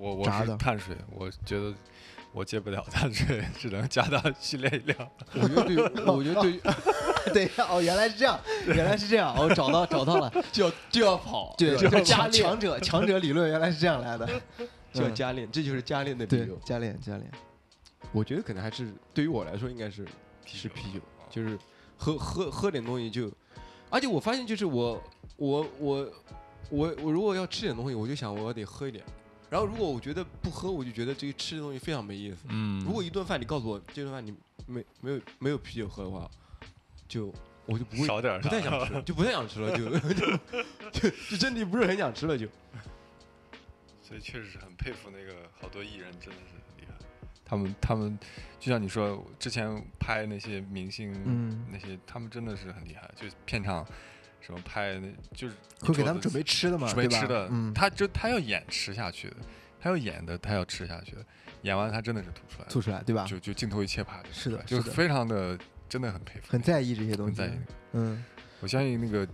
我我是碳水，我觉得我戒不了碳水，只能加大训练量。我觉得对，我觉得对。等一下，哦，原来是这样，原来是这样，我找到找到了，就要就要跑，对，就要加强练，强者强者理论原来是这样来的，就要加练，这就是加练的理对由。，加练加练，我觉得可能还是对于我来说，应该是是啤酒，就是喝喝喝点东西就，而且我发现就是我我我我我如果要吃点东西，我就想我得喝一点，然后如果我觉得不喝，我就觉得这个吃的东西非常没意思。嗯，如果一顿饭你告诉我这顿饭你没没有没有啤酒喝的话，就我就不会少点儿不太想吃，就不太想吃了，就 就就就身体不是很想吃了就。所以确实是很佩服那个好多艺人，真的是很厉害。他们他们就像你说，之前拍那些明星，嗯那些他们真的是很厉害，就是片场什么拍那，就是会给他们准备吃的嘛，准备吃的，嗯，他就他要演吃下去的，他要演的，他要吃下去的，演完他真的是吐出来，吐出来，对吧？就就镜头一切啪，是的就是非常的真的很佩服，很在意这些东西很在意，。嗯，我相信那个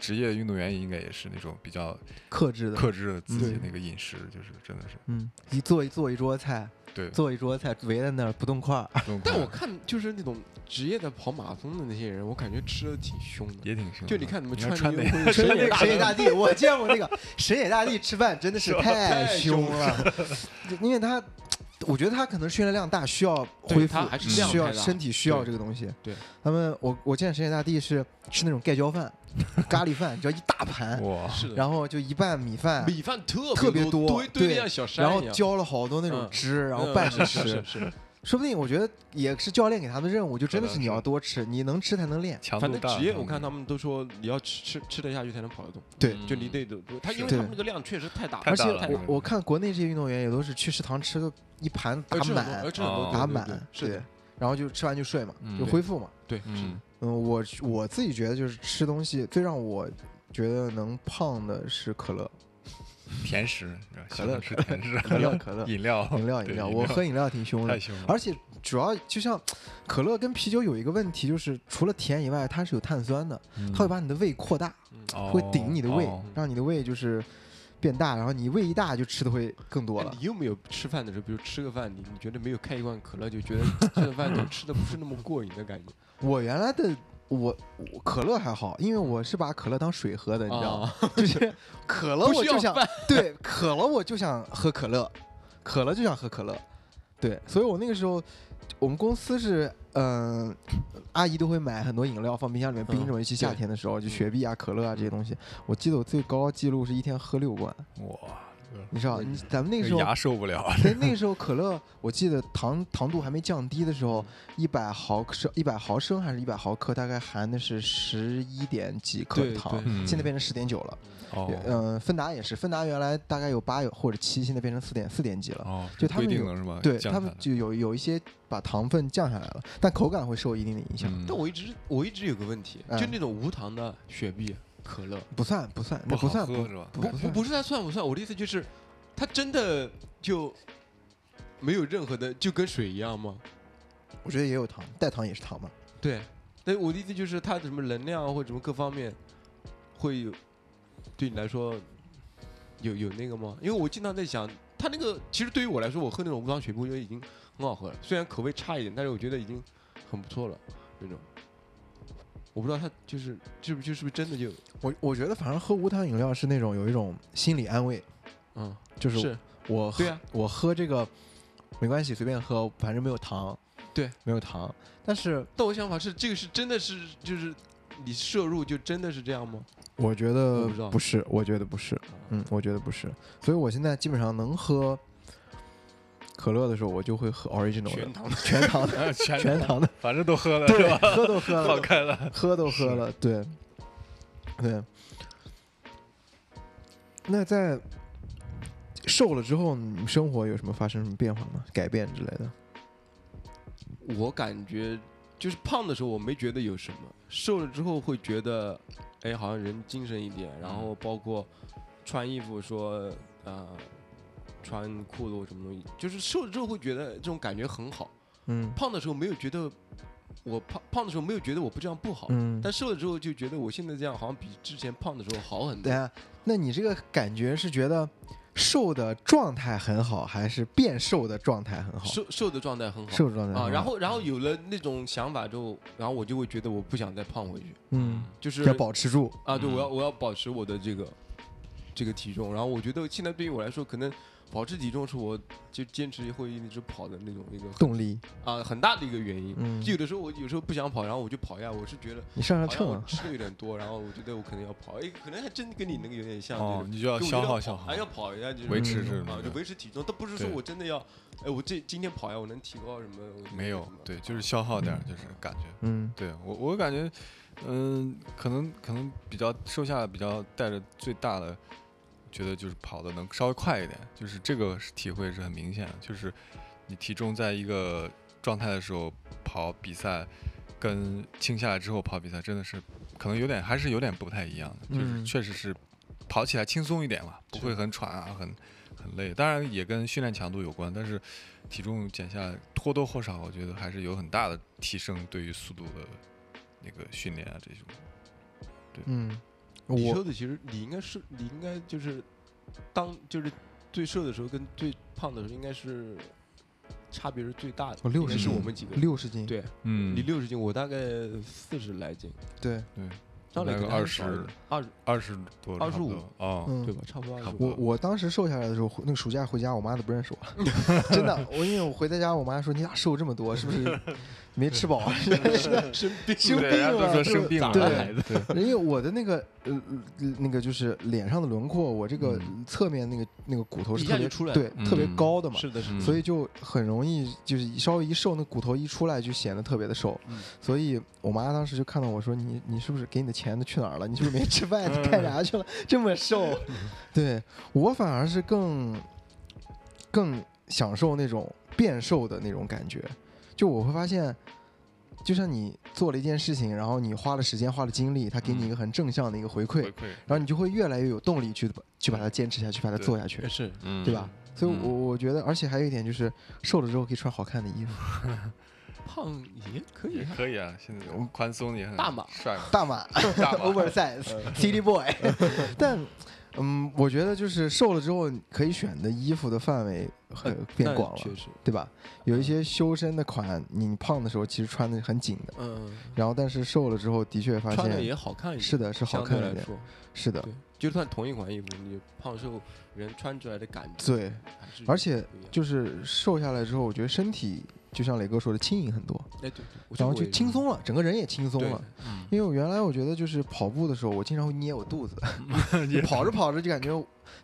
职业运动员应该也是那种比较克制的，克制自己那个饮食，就是真的是嗯，一做一做一桌菜，对。做一桌菜围在那儿不动筷儿，但我看就是那种职业的跑马拉松的那些人，我感觉吃的挺凶的。也挺凶。就你看你们穿的神野神野大神野大帝，我见过那个神野大帝吃饭真的是太凶了，因为他，我觉得他可能训练量大，需要恢复还是量需要身体需要这个东西。对，他们我我见神野大帝是吃那种盖浇饭、咖喱饭，你知道一大盘，然后就一半米饭，米饭特特别多，对堆堆的像小山然后浇了好多那种嗯汁，然后嗯拌着是吃是。是，说不定我觉得也是教练给他们的任务，就真的是你要多吃，你能吃才能练。强度大。反正职业我看他们都说你要吃吃吃得下去才能跑得动，对嗯就你得多多，他因为他们那个量确实太大而且我大了太大了我看国内这些运动员也都是去食堂吃个一盘打满呃，吃很多哦打对对对满，是的对，然后就吃完就睡嘛，嗯就恢复嘛。对，是的嗯，嗯，我我自己觉得就是吃东西最让我觉得能胖的是可乐，甜食，可乐是甜食，可乐可乐饮料，饮料饮料，我喝饮料挺凶的，太凶了，而且主要就像可乐跟啤酒有一个问题，就是除了甜以外，它是有碳酸的，它会把你的胃扩大，嗯会顶你的胃哦，让你的胃就是变大，然后你胃一大就吃的会更多了。哎你有没有吃饭的时候，比如吃个饭，你你觉得没有开一罐可乐，就觉得这顿饭就 吃的不是那么过瘾的感觉？我原来的我我可乐还好，因为我是把可乐当水喝的，你知道吗？啊，就是可乐我就想对，渴了我就想喝可乐，渴了就想喝可乐，对，所以我那个时候，我们公司是嗯、阿姨都会买很多饮料放冰箱里面冰着嘛，尤其夏天的时候，就嗯雪碧啊、可乐啊这些东西。我记得我最高记录是一天喝六罐，哇，你知道，你咱们那个时候。牙受不了，对，那个时候可乐，我记得糖糖度还没降低的时候，一百毫升、一百毫升还是一百毫克，大概含的是十一点几克对糖，现在变成十点九了。哦嗯、芬达也是，芬达原来大概有八有或者七，现在变成四点四点几了。哦，就他们有规定了是吧？对他们就有有一些把糖分降下来了，但口感会受一定的影响。嗯但我一直我一直有个问题，嗯就那种无糖的雪碧、可乐，不算不算，不好算不喝是吧？不不算不是它算不算？我的意思就是，它真的就没有任何的，就跟水一样吗？我觉得也有糖，代糖也是糖嘛。对，但我的意思就是它的什么能量或者什么各方面会有对你来说有有那个吗？因为我经常在想，它那个其实对于我来说，我喝那种无糖雪碧，我觉得已经很好喝了，虽然口味差一点，但是我觉得已经很不错了那种。我不知道他就是是不是就是不是真的就我我觉得反正喝无糖饮料是那种有一种心理安慰，嗯就是是我喝对啊我喝这个没关系，随便喝，反正没有糖。对，没有糖。但是但我想法是，这个是真的是就是你摄入就真的是这样吗？我觉我得不知道不是，我觉得不是。嗯，我觉得不是。所以我现在基本上能喝可乐的时候，我就会喝 original 的全糖的全糖的全全糖的，反正都喝了是对，吧？喝都喝放了，开了，喝都喝了，对，对。那在瘦了之后，你生活有什么发生什么变化吗？改变之类的？我感觉就是胖的时候我没觉得有什么，瘦了之后会觉得，哎，好像人精神一点，然后包括穿衣服说，呃，穿裤子或什么东西，就是瘦了之后会觉得这种感觉很好。嗯胖的时候没有觉得我胖胖的时候没有觉得我不这样不好，嗯。但瘦了之后就觉得我现在这样好像比之前胖的时候好很多对。啊，那你这个感觉是觉得瘦的状态很好，还是变瘦的状态很好？瘦瘦的状态很好，瘦的状态啊。然后然后有了那种想法之后，然后我就会觉得我不想再胖回去，嗯，就是要保持住啊，对我要我要保持我的这个这个体重。然后我觉得现在对于我来说，可能。保持体重是我就坚持会一直跑的那种一个动力啊，很大的一个原因。嗯，就有的时候我有时候不想跑，然后我就跑一下。我是觉得你上上秤吃的有点多，然后我觉得我可能要跑。哎，可能还真跟你那个有点像。哦，你就要消耗消耗，还要跑一下，就是维持这啊，就维持体重。但不是说我真的要，哎，我这今天跑一下，我能提高什么？没有，对，就是消耗点，就是感觉。嗯，对我我感觉，嗯，可能可能比较瘦下来，比较带着最大的。觉得就是跑的能稍微快一点，就是这个体会是很明显的。就是你体重在一个状态的时候跑比赛，跟轻下来之后跑比赛，真的是可能有点还是有点不太一样的。就是确实是跑起来轻松一点嘛，不会很喘啊，很很累。当然也跟训练强度有关，但是体重减下来或多或少，我觉得还是有很大的提升。对于速度的那个训练啊，这种，对，嗯。你说的其实你应该是你应该就是当就是最瘦的时候跟最胖的时候应该是差别是最大的。我六十是我们几个六十斤，对，嗯，你六十斤，我大概四十来斤，对对。大概二十二二十多，二十五啊，对吧？差不多。我我当时瘦下来的时候，那个暑假回家，我妈都不认识我，真的。我因为我回到家，我妈说你咋瘦这么多？是不是没吃饱？生病 生病了？生病了？对，因为我的那个呃那个就是脸上的轮廓，我这个侧面那个那个骨头是特别出来，对，特别高的嘛。是的，是的。所以就很容易就是稍微一瘦，那骨头一出来就显得特别的瘦。所以我妈当时就看到我说你你是不是给你的钱？钱都去哪儿了？你是不是没吃饭？你干啥去了？这么瘦，对我反而是更更享受那种变瘦的那种感觉。就我会发现，就像你做了一件事情，然后你花了时间、花了精力，他给你一个很正向的一个回馈，然后你就会越来越有动力去去把它坚持下去，把它做下去，是，对吧？所以，我我觉得，而且还有一点就是，瘦了之后可以穿好看的衣服。胖也可以，可以啊！现在宽松也很大码帅，大码，oversize，city boy。但，嗯，我觉得就是瘦了之后，可以选的衣服的范围很变广了，确实，对吧？有一些修身的款，你胖的时候其实穿的很紧的，嗯。然后，但是瘦了之后，的确发现穿的也好看一点，是的，是好看一点，是的。就算同一款衣服，你胖瘦人穿出来的感觉，对，而且就是瘦下来之后，我觉得身体。就像磊哥说的，轻盈很多，哎对，然后就轻松了，整个人也轻松了。因为我原来我觉得就是跑步的时候，我经常会捏我肚子，跑着跑着就感觉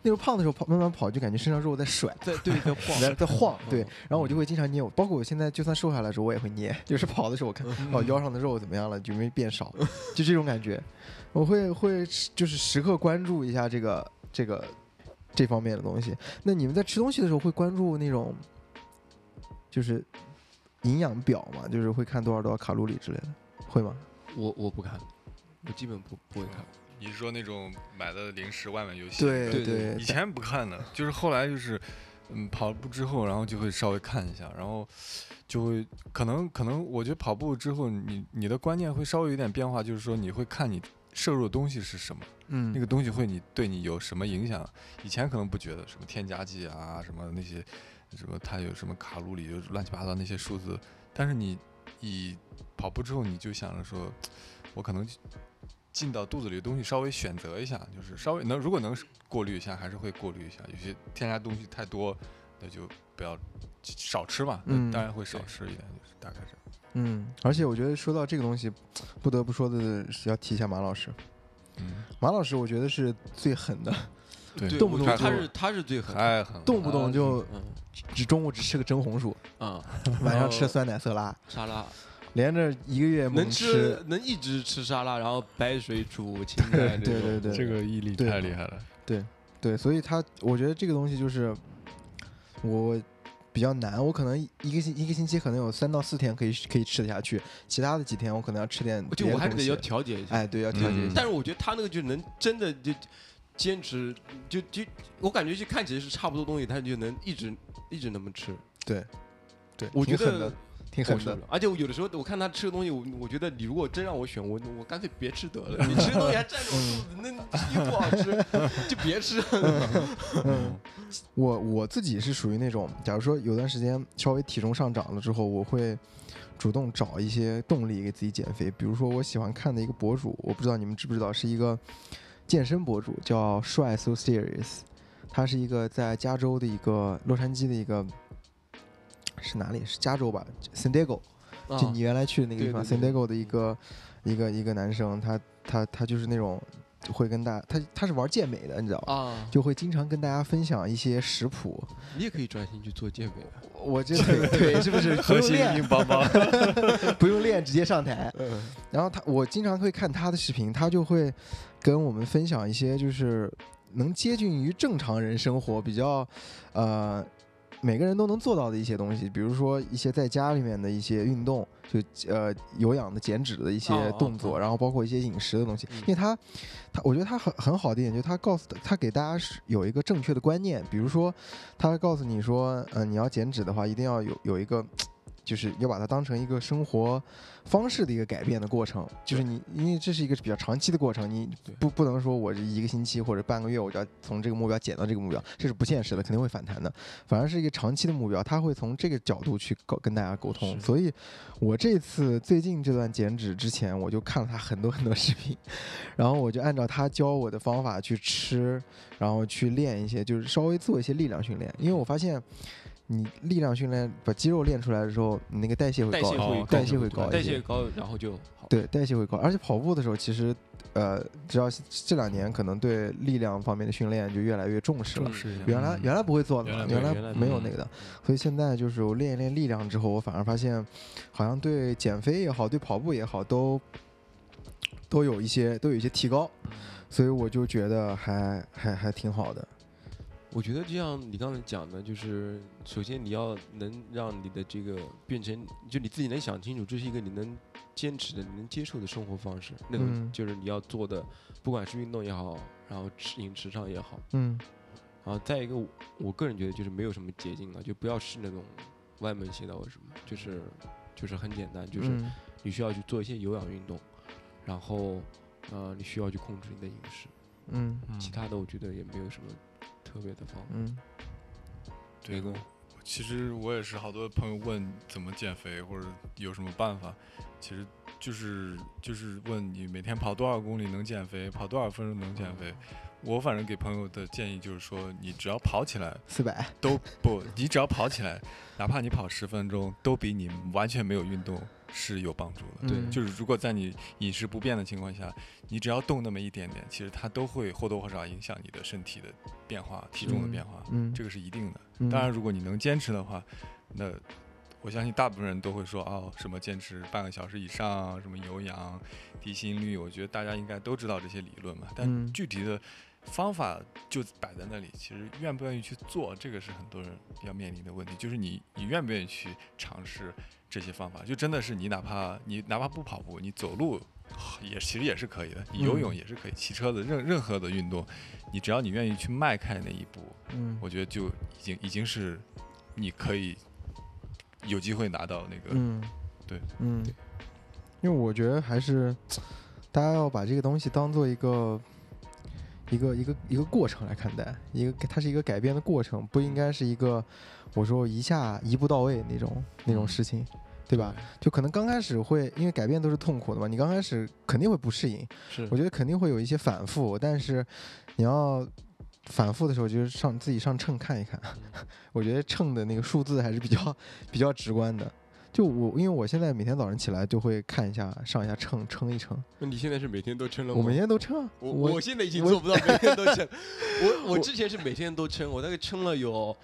那时候胖的时候跑慢慢跑就感觉身上肉在甩，在对 在晃在晃，对，然后我就会经常捏我，包括我现在就算瘦下来的时候我也会捏，就是跑的时候我看哦腰上的肉怎么样了，就没变少，就这种感觉，我会会就是时刻关注一下这个这个这方面的东西。那你们在吃东西的时候会关注那种就是。营养表嘛，就是会看多少多少卡路里之类的，会吗？我我不看，我基本不不会看。你是说那种买的零食外面游戏？对对对。以前不看的，就是后来就是嗯跑步之后，然后就会稍微看一下，然后就会可能可能我觉得跑步之后，你你的观念会稍微有点变化，就是说你会看你摄入的东西是什么，嗯，那个东西会你对你有什么影响？以前可能不觉得什么添加剂啊什么那些。什么？它有什么卡路里？就乱七八糟那些数字。但是你以跑步之后，你就想着说，我可能进到肚子里的东西稍微选择一下，就是稍微能如果能过滤一下，还是会过滤一下。有些添加东西太多，那就不要少吃嘛。嗯，当然会少吃一点，就是大概这样。嗯，而且我觉得说到这个东西，不得不说的是要提一下马老师。嗯，马老师我觉得是最狠的。对，动不动他是他是最狠，太狠，动不动就只中午只吃个蒸红薯，啊，晚上吃酸奶色拉。沙拉，连着一个月能吃能一直吃沙拉，然后白水煮青菜，对对对，这个毅力太厉害了，对对，所以他我觉得这个东西就是我比较难，我可能一个星一个星期可能有三到四天可以可以吃得下去，其他的几天我可能要吃点，就我还是得要调节一下，哎，对，要调节一下，但是我觉得他那个就能真的就。坚持就就我感觉就看起来是差不多东西，他就能一直一直那么吃。对，对，我觉得挺狠的。而且我有的时候我看他吃的东西，我我觉得你如果真让我选，我我干脆别吃得了。你吃的东西还占着我肚子，那又不好吃，就别吃。嗯，我我自己是属于那种，假如说有段时间稍微体重上涨了之后，我会主动找一些动力给自己减肥。比如说我喜欢看的一个博主，我不知道你们知不知道，是一个健身博主，叫帅 So Serious。他是一个在加州的一个洛杉矶的一个。是哪里？是加州吧，San Diego，就你原来去的那个地方，San Diego 的一个一个一个男生，他他他就是那种会跟大他他是玩健美的，你知道吧？啊，就会经常跟大家分享一些食谱。你也可以专心去做健美，我这腿是不是 核心硬邦邦，不用练 直接上台。然后他，我经常会看他的视频，他就会跟我们分享一些就是能接近于正常人生活比较呃。每个人都能做到的一些东西，比如说一些在家里面的一些运动，就呃有氧的减脂的一些动作，然后包括一些饮食的东西。因为他，他我觉得他很很好的一点，就是他告诉他给大家是有一个正确的观念，比如说他告诉你说，呃你要减脂的话，一定要有有一个。就是要把它当成一个生活方式的一个改变的过程，就是你，因为这是一个比较长期的过程，你不不能说我这一个星期或者半个月我就要从这个目标减到这个目标，这是不现实的，肯定会反弹的。反而是一个长期的目标，他会从这个角度去沟跟大家沟通。所以，我这次最近这段减脂之前，我就看了他很多很多视频，然后我就按照他教我的方法去吃，然后去练一些，就是稍微做一些力量训练，因为我发现。你力量训练把肌肉练出来的时候，你那个代谢会高，代谢会高，代谢高，然后就好。对，代谢会高。而且跑步的时候，其实，呃，只要这两年可能对力量方面的训练就越来越重视了。原来原来不会做的，原来没有那个的。所以现在就是我练一练力量之后，我反而发现，好像对减肥也好，对跑步也好，都都有一些都有一些提高。所以我就觉得还还还挺好的。我觉得就像你刚才讲的，就是首先你要能让你的这个变成，就你自己能想清楚，这是一个你能坚持的、你能接受的生活方式。那种就是你要做的，不管是运动也好，然后吃饮食上也好，嗯，然后再一个，我个人觉得就是没有什么捷径了，就不要试那种歪门邪道的什么，就是就是很简单，就是你需要去做一些有氧运动，然后呃，你需要去控制你的饮食，嗯，其他的我觉得也没有什么。特别的方嗯，对的。其实我也是，好多朋友问怎么减肥或者有什么办法，其实就是就是问你每天跑多少公里能减肥，跑多少分钟能减肥。我反正给朋友的建议就是说，你只要跑起来四百都不，你只要跑起来，哪怕你跑十分钟，都比你完全没有运动。是有帮助的，对，就是如果在你饮食不变的情况下，你只要动那么一点点，其实它都会或多或少影响你的身体的变化、体重的变化，嗯，这个是一定的。当然，如果你能坚持的话，那我相信大部分人都会说，哦，什么坚持半个小时以上，什么有氧、低心率，我觉得大家应该都知道这些理论嘛。但具体的方法就摆在那里，其实愿不愿意去做，这个是很多人要面临的问题，就是你你愿不愿意去尝试。这些方法就真的是你哪怕你哪怕不跑步，你走路也其实也是可以的，你游泳也是可以，骑车的任任何的运动，你只要你愿意去迈开那一步，嗯，我觉得就已经已经是你可以有机会拿到那个，嗯，对，嗯，因为我觉得还是大家要把这个东西当做一个一个一个一个过程来看待，一个它是一个改变的过程，不应该是一个。我说一下一步到位那种那种事情，对吧？就可能刚开始会，因为改变都是痛苦的嘛，你刚开始肯定会不适应。是，我觉得肯定会有一些反复，但是你要反复的时候，就是上自己上秤看一看。我觉得秤的那个数字还是比较比较直观的。就我，因为我现在每天早上起来就会看一下，上一下秤，称一称。那你现在是每天都称了吗？我每 天都称。我我现在已经做不到每天都称。我我之前是每天都称，我大概称了有。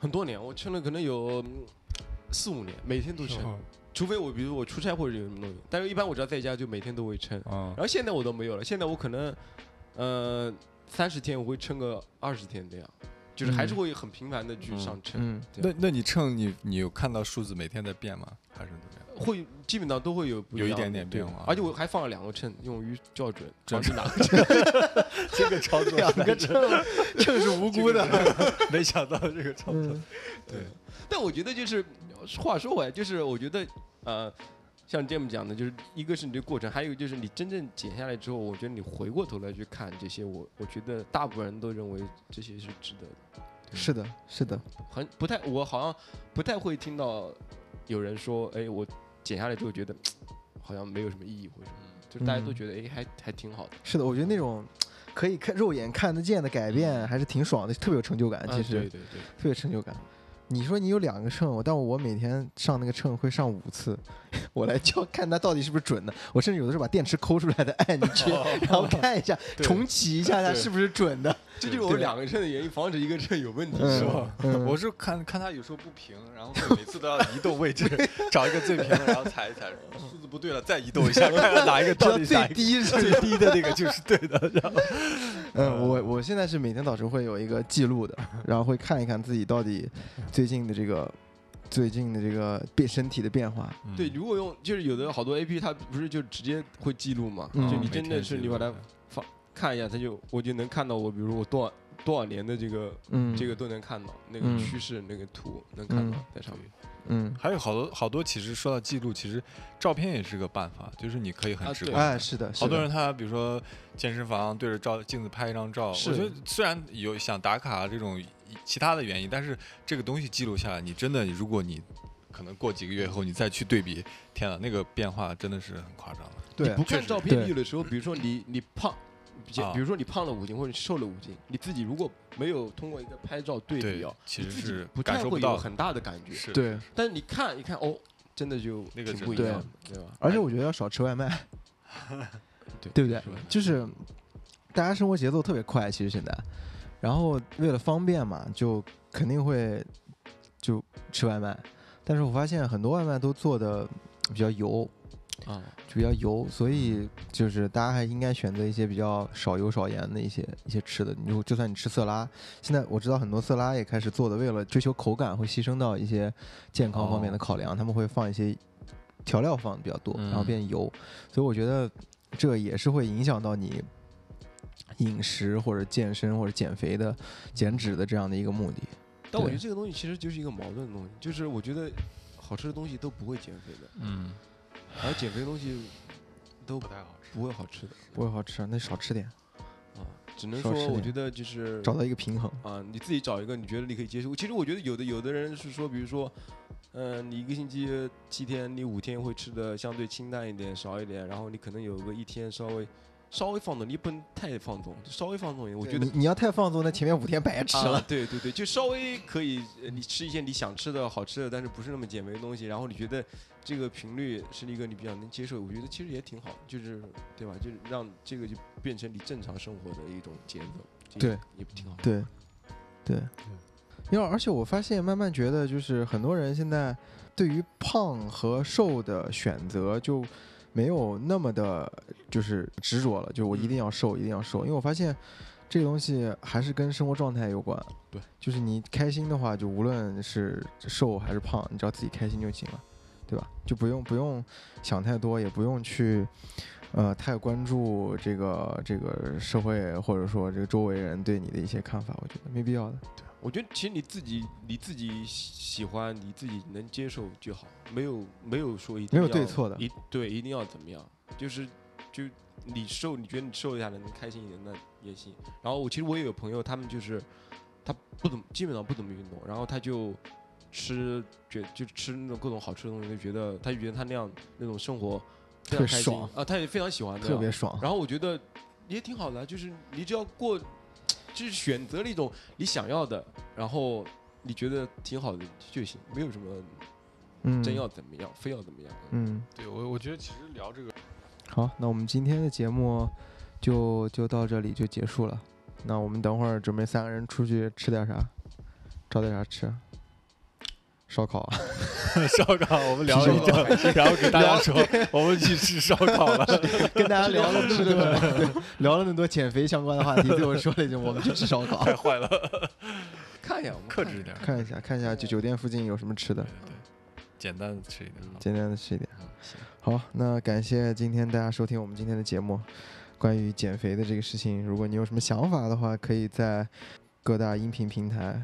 很多年，我称了可能有四五年，每天都称，除非我比如我出差或者有什么东西，但是一般我只要在家就每天都会称。然后现在我都没有了，现在我可能，呃，三十天我会称个二十天这样，就是还是会很频繁的去上称。那那你称你你有看到数字每天在变吗？还是怎么样？会基本上都会有有一点点变化，而且我还放了两个秤，用于校准，准是哪个秤？这个操作两个秤，秤是无辜的，没想到这个操作。对，但我觉得就是话说回来，就是我觉得呃，像这么讲的，就是一个是你这个过程，还有就是你真正减下来之后，我觉得你回过头来去看这些，我我觉得大部分人都认为这些是值得的。是的，是的，很不太，我好像不太会听到有人说，哎，我减下来之后觉得好像没有什么意义或者什么，就是大家都觉得，哎，还还挺好的。是的，我觉得那种可以看肉眼看得见的改变还是挺爽的，特别有成就感。其实，对对对，特别成就感。你说你有两个秤，但我每天上那个秤会上五次，我来教看它到底是不是准的。我甚至有的时候把电池抠出来的按进去，然后看一下重启一下它是不是准的。这就是我两个秤的原因，防止一个秤有问题，是吧？我是看看它有时候不平，然后每次都要移动位置，找一个最平的，然后踩一踩，数字不对了再移动一下，看看 哪一个到底最低最低的那个就是对的。然后，嗯，我我现在是每天早晨会有一个记录的，然后会看一看自己到底最近的这个最近的这个变身体的变化。对，如果用就是有的好多 A P 它不是就直接会记录嘛？就你真的是你把它放看一下，它就我就能看到我，比如我多少多少年的这个嗯这个都能看到那个趋势那个图能看到在上面。嗯，还有好多好多，其实说到记录，其实照片也是个办法，就是你可以很直观。哎，是的，好多人他比如说健身房对着照镜子拍一张照，我觉得虽然有想打卡这种其他的原因，但是这个东西记录下来，你真的如果你可能过几个月后你再去对比，天呐，那个变化真的是很夸张了。对，不看照片有的时候，比如说你你胖。比如说你胖了五斤或者瘦了五斤，你自己如果没有通过一个拍照对比啊，其实是不太会有很大的感觉。对，但是你看一看哦，真的就那个挺不一样，对吧？而且我觉得要少吃外卖，对对不对？就是大家生活节奏特别快，其实现在，然后为了方便嘛，就肯定会就吃外卖。但是我发现很多外卖都做的比较油。啊，就比较油，所以就是大家还应该选择一些比较少油少盐的一些一些吃的。你就就算你吃色拉，现在我知道很多色拉也开始做的，为了追求口感，会牺牲到一些健康方面的考量，他们会放一些调料放的比较多，然后变油。所以我觉得这也是会影响到你饮食或者健身或者减肥的减脂的这样的一个目的。但我觉得这个东西其实就是一个矛盾的东西，就是我觉得好吃的东西都不会减肥的。嗯。而减肥的东西都不太好吃，不会好吃的，不会好吃，那少吃点啊。只能说，我觉得就是找到一个平衡啊。你自己找一个你觉得你可以接受。其实我觉得有的有的人是说，比如说，嗯，你一个星期七天，你五天会吃的相对清淡一点，少一点，然后你可能有个一天稍微。稍微放纵，你不能太放纵，稍微放纵一点。我觉得你要太放纵，那前面五天白吃了。对对对，就稍微可以，你吃一些你想吃的好吃的，但是不是那么减肥的东西。然后你觉得这个频率是一个你比较能接受，我觉得其实也挺好，就是对吧？就是让这个就变成你正常生活的一种节奏，对，也挺好。对，对，因为而且我发现，慢慢觉得就是很多人现在对于胖和瘦的选择就。没有那么的，就是执着了，就是我一定要瘦，一定要瘦，因为我发现这个东西还是跟生活状态有关。对，就是你开心的话，就无论是瘦还是胖，你只要自己开心就行了，对吧？就不用不用想太多，也不用去呃太关注这个这个社会或者说这个周围人对你的一些看法，我觉得没必要的。对。我觉得其实你自己你自己喜欢你自己能接受就好，没有没有说一定没有对错的，一对一定要怎么样，就是就你瘦你觉得你瘦下来能开心一点那也行。然后我其实我也有朋友，他们就是他不怎么基本上不怎么运动，然后他就吃觉就吃那种各种好吃的东西，就觉得他就觉得他那样那种生活非常开心啊，他也非常喜欢，特别爽。然后我觉得也挺好的，就是你只要过。就是选择了一种你想要的，然后你觉得挺好的就行，没有什么真要怎么样，非要怎么样。嗯，对我我觉得其实聊这个，好，那我们今天的节目就就到这里就结束了。那我们等会儿准备三个人出去吃点啥，找点啥吃。烧烤，烧烤，我们聊一聊，然后给大家说，我们去吃烧烤了，跟大家聊了吃的，聊了那么多减肥相关的话题，最后说了一句，我们去吃烧烤，太坏了。看一眼，我们克制一点，看一下，看一下，就酒店附近有什么吃的，对，简单的吃一点，简单的吃一点，好，那感谢今天大家收听我们今天的节目，关于减肥的这个事情，如果你有什么想法的话，可以在各大音频平台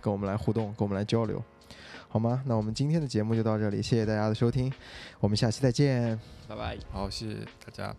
跟我们来互动，跟我们来交流。好吗？那我们今天的节目就到这里谢谢大家的收听我们下期再见。拜拜。好谢谢大家。